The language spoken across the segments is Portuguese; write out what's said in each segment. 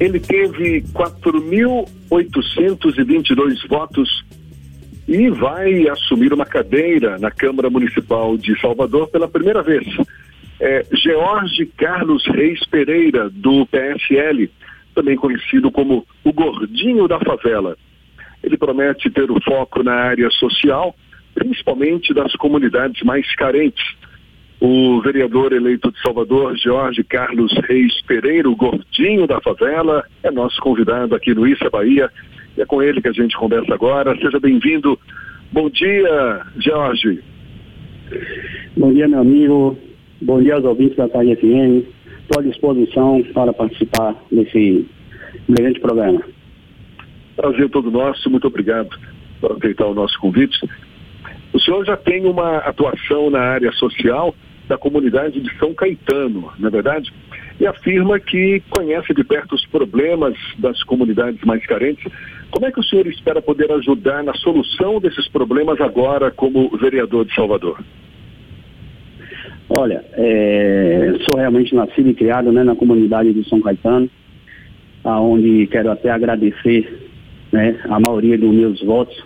Ele teve 4.822 votos e vai assumir uma cadeira na Câmara Municipal de Salvador pela primeira vez. É George Carlos Reis Pereira, do PSL, também conhecido como o Gordinho da Favela. Ele promete ter o foco na área social, principalmente das comunidades mais carentes. O vereador eleito de Salvador, Jorge Carlos Reis Pereira, o Gordinho da Favela, é nosso convidado aqui no Issa Bahia. É com ele que a gente conversa agora. Seja bem-vindo. Bom dia, Jorge. Bom dia, meu amigo. Bom dia aos ouvintes da Tarde FM. Estou à disposição para participar desse grande programa. Prazer todo nosso. Muito obrigado por aceitar o nosso convite. O senhor já tem uma atuação na área social da comunidade de São Caetano, não é verdade? E afirma que conhece de perto os problemas das comunidades mais carentes. Como é que o senhor espera poder ajudar na solução desses problemas agora como vereador de Salvador? Olha, é, sou realmente nascido e criado né, na comunidade de São Caetano, aonde quero até agradecer né, a maioria dos meus votos,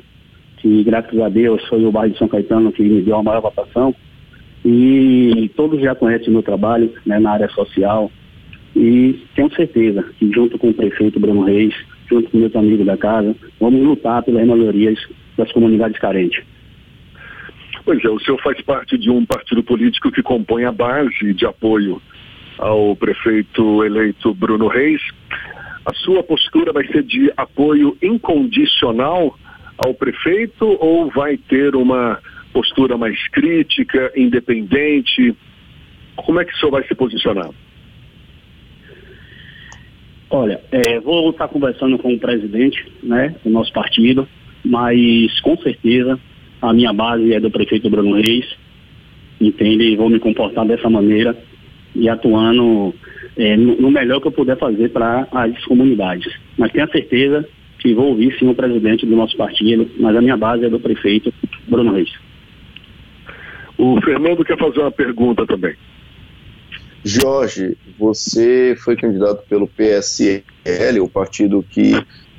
que graças a Deus foi o bairro de São Caetano que me deu a maior votação. E todos já conhecem o meu trabalho né, na área social. E tenho certeza que junto com o prefeito Bruno Reis, junto com meus amigos da casa, vamos lutar pelas melhorias das comunidades carentes. Pois é, o senhor faz parte de um partido político que compõe a base de apoio ao prefeito eleito Bruno Reis. A sua postura vai ser de apoio incondicional ao prefeito ou vai ter uma postura mais crítica, independente? Como é que o senhor vai se posicionar? Olha, é, vou estar conversando com o presidente né, do nosso partido, mas com certeza a minha base é do prefeito Bruno Reis, entende? E vou me comportar dessa maneira e atuando é, no, no, melhor que eu puder fazer para as comunidades. Mas tenho a certeza que vou ouvir sim o presidente do nosso partido, mas a minha base é do prefeito Bruno Reis. O Fernando quer fazer uma pergunta também. Jorge, você foi candidato pelo PSL, o partido que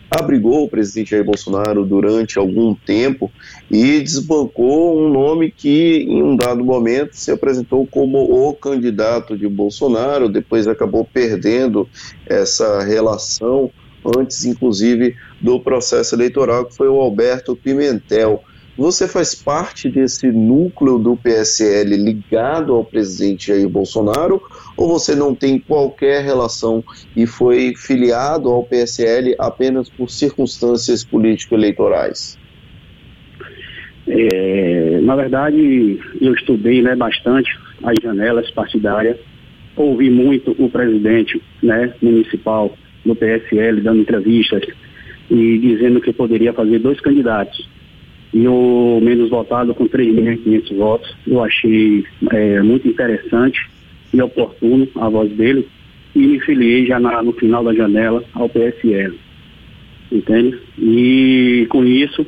abrigou o presidente Jair Bolsonaro durante algum tempo e desbancou um nome que, em um dado momento, se apresentou como o candidato de Bolsonaro, depois acabou perdendo essa relação, antes, inclusive, do processo eleitoral, que foi o Alberto Pimentel. Você faz parte desse núcleo do PSL ligado ao presidente Jair Bolsonaro ou você não tem qualquer relação e foi filiado ao PSL apenas por circunstâncias político-eleitorais? É, na verdade, eu estudei né, bastante as janelas partidárias, ouvi muito o presidente né, municipal do PSL dando entrevistas e dizendo que poderia fazer dois candidatos e o menos votado com 3.500 votos. Eu achei é, muito interessante e oportuno a voz dele e me filiei já na, no final da janela ao PSL. Entende? E com isso,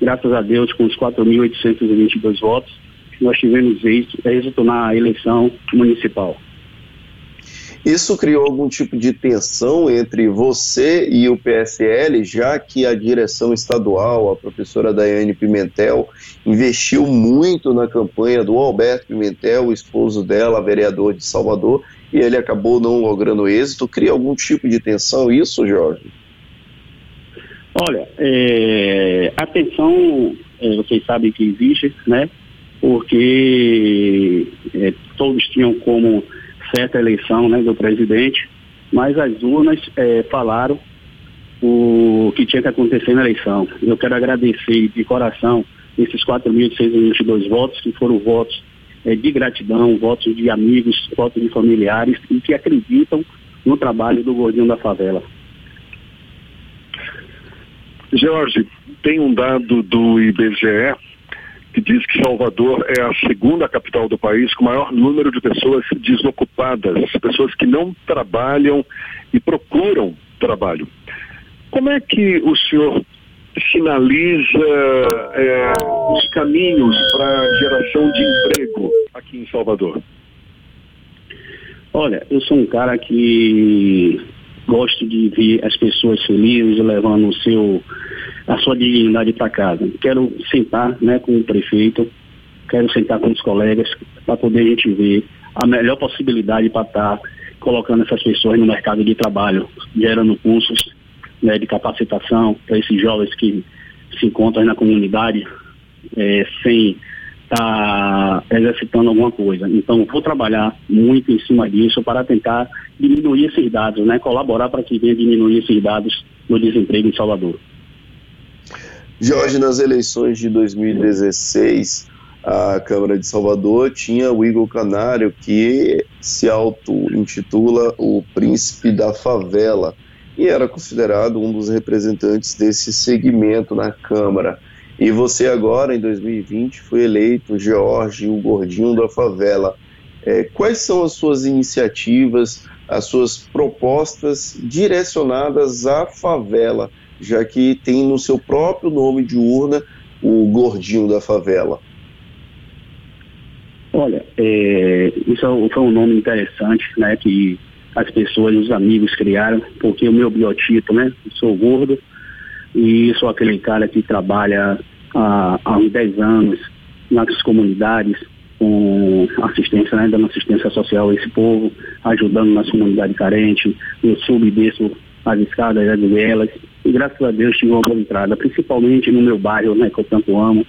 graças a Deus, com os 4.822 votos, nós tivemos êxito, êxito na eleição municipal. Isso criou algum tipo de tensão entre você e o PSL, já que a direção estadual, a professora Daiane Pimentel, investiu muito na campanha do Alberto Pimentel, o esposo dela, vereador de Salvador, e ele acabou não logrando êxito. Cria algum tipo de tensão isso, Jorge? Olha, é, a tensão, é, vocês sabem que existe, né? Porque é, todos tinham como certa eleição né, do presidente, mas as urnas é, falaram o que tinha que acontecer na eleição. Eu quero agradecer de coração esses 4.622 votos, que foram votos é, de gratidão, votos de amigos, votos de familiares e que acreditam no trabalho do Gordinho da Favela. Jorge, tem um dado do IBGE que diz que Salvador é a segunda capital do país com maior número de pessoas desocupadas, pessoas que não trabalham e procuram trabalho. Como é que o senhor sinaliza é, os caminhos para geração de emprego aqui em Salvador? Olha, eu sou um cara que gosto de ver as pessoas felizes, levando o seu, a sua dignidade para casa. Quero sentar né, com o prefeito, quero sentar com os colegas para poder a gente ver a melhor possibilidade para estar tá colocando essas pessoas no mercado de trabalho, gerando cursos né, de capacitação para esses jovens que se encontram na comunidade é, sem estar tá exercitando alguma coisa. Então, vou trabalhar muito em cima disso para tentar diminuir esses dados, né, colaborar para que venha diminuir esses dados no desemprego em Salvador. Jorge, nas eleições de 2016, a Câmara de Salvador tinha o Igor Canário, que se auto-intitula o príncipe da favela e era considerado um dos representantes desse segmento na Câmara. E você agora, em 2020, foi eleito George, o gordinho da favela. É, quais são as suas iniciativas, as suas propostas direcionadas à favela, já que tem no seu próprio nome de urna o gordinho da favela? Olha, é, isso foi um nome interessante, né, que as pessoas, os amigos criaram, porque o meu biotipo, né, sou gordo e sou aquele cara que trabalha há, há uns 10 anos nas comunidades com assistência, né, dando assistência social a esse povo, ajudando nas comunidades carentes, eu subo desço as escadas as vielas e graças a Deus tive uma boa entrada, principalmente no meu bairro, né, que eu tanto amo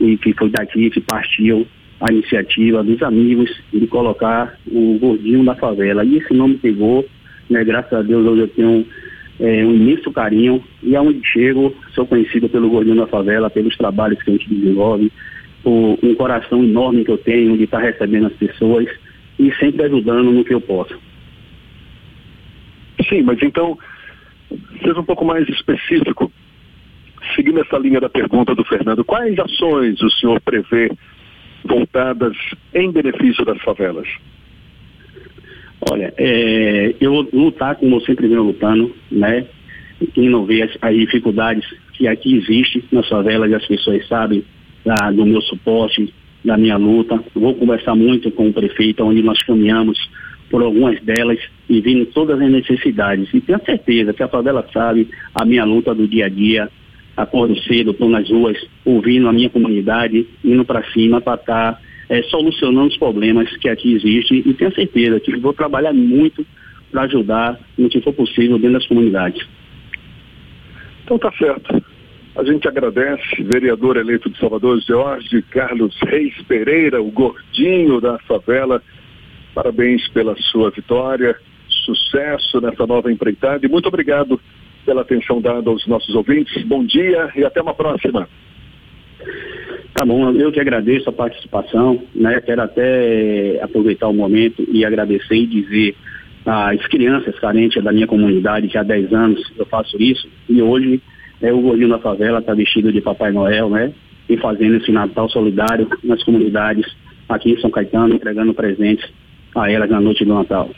e que foi daqui que partiu a iniciativa dos amigos de colocar o gordinho da favela. E esse nome pegou, né? Graças a Deus hoje eu tenho é, um imenso carinho e aonde chego sou conhecido pelo gordinho da favela, pelos trabalhos que a gente desenvolve, por um coração enorme que eu tenho de estar recebendo as pessoas e sempre ajudando no que eu posso. Sim, mas então, seja um pouco mais específico. Seguindo essa linha da pergunta do Fernando, quais ações o senhor prevê voltadas em benefício das favelas? Olha, é, eu vou lutar como eu sempre venho lutando, né? Quem não vê as, as dificuldades que aqui existem nas favelas, as pessoas sabem da, do meu suporte, da minha luta. Vou conversar muito com o prefeito, onde nós caminhamos por algumas delas e vendo todas as necessidades. E tenho certeza que a favela sabe a minha luta do dia a dia, acordo cedo, estou nas ruas, ouvindo a minha comunidade, indo para cima para estar tá, é, solucionando os problemas que aqui existem e tenho certeza que vou trabalhar muito para ajudar no que for possível dentro das comunidades. Então tá certo. A gente agradece, vereador eleito de Salvador, Jorge Carlos Reis Pereira, o gordinho da favela. Parabéns pela sua vitória, sucesso nessa nova empreitada e muito obrigado pela atenção dada aos nossos ouvintes. Bom dia e até uma próxima. Tá bom, eu que agradeço a participação, né? Quero até aproveitar o momento e agradecer e dizer às crianças carentes da minha comunidade, que há 10 anos eu faço isso, e hoje é, o gordinho da favela está vestido de Papai Noel, né? E fazendo esse Natal solidário nas comunidades aqui em São Caetano, entregando presentes a elas na noite do Natal.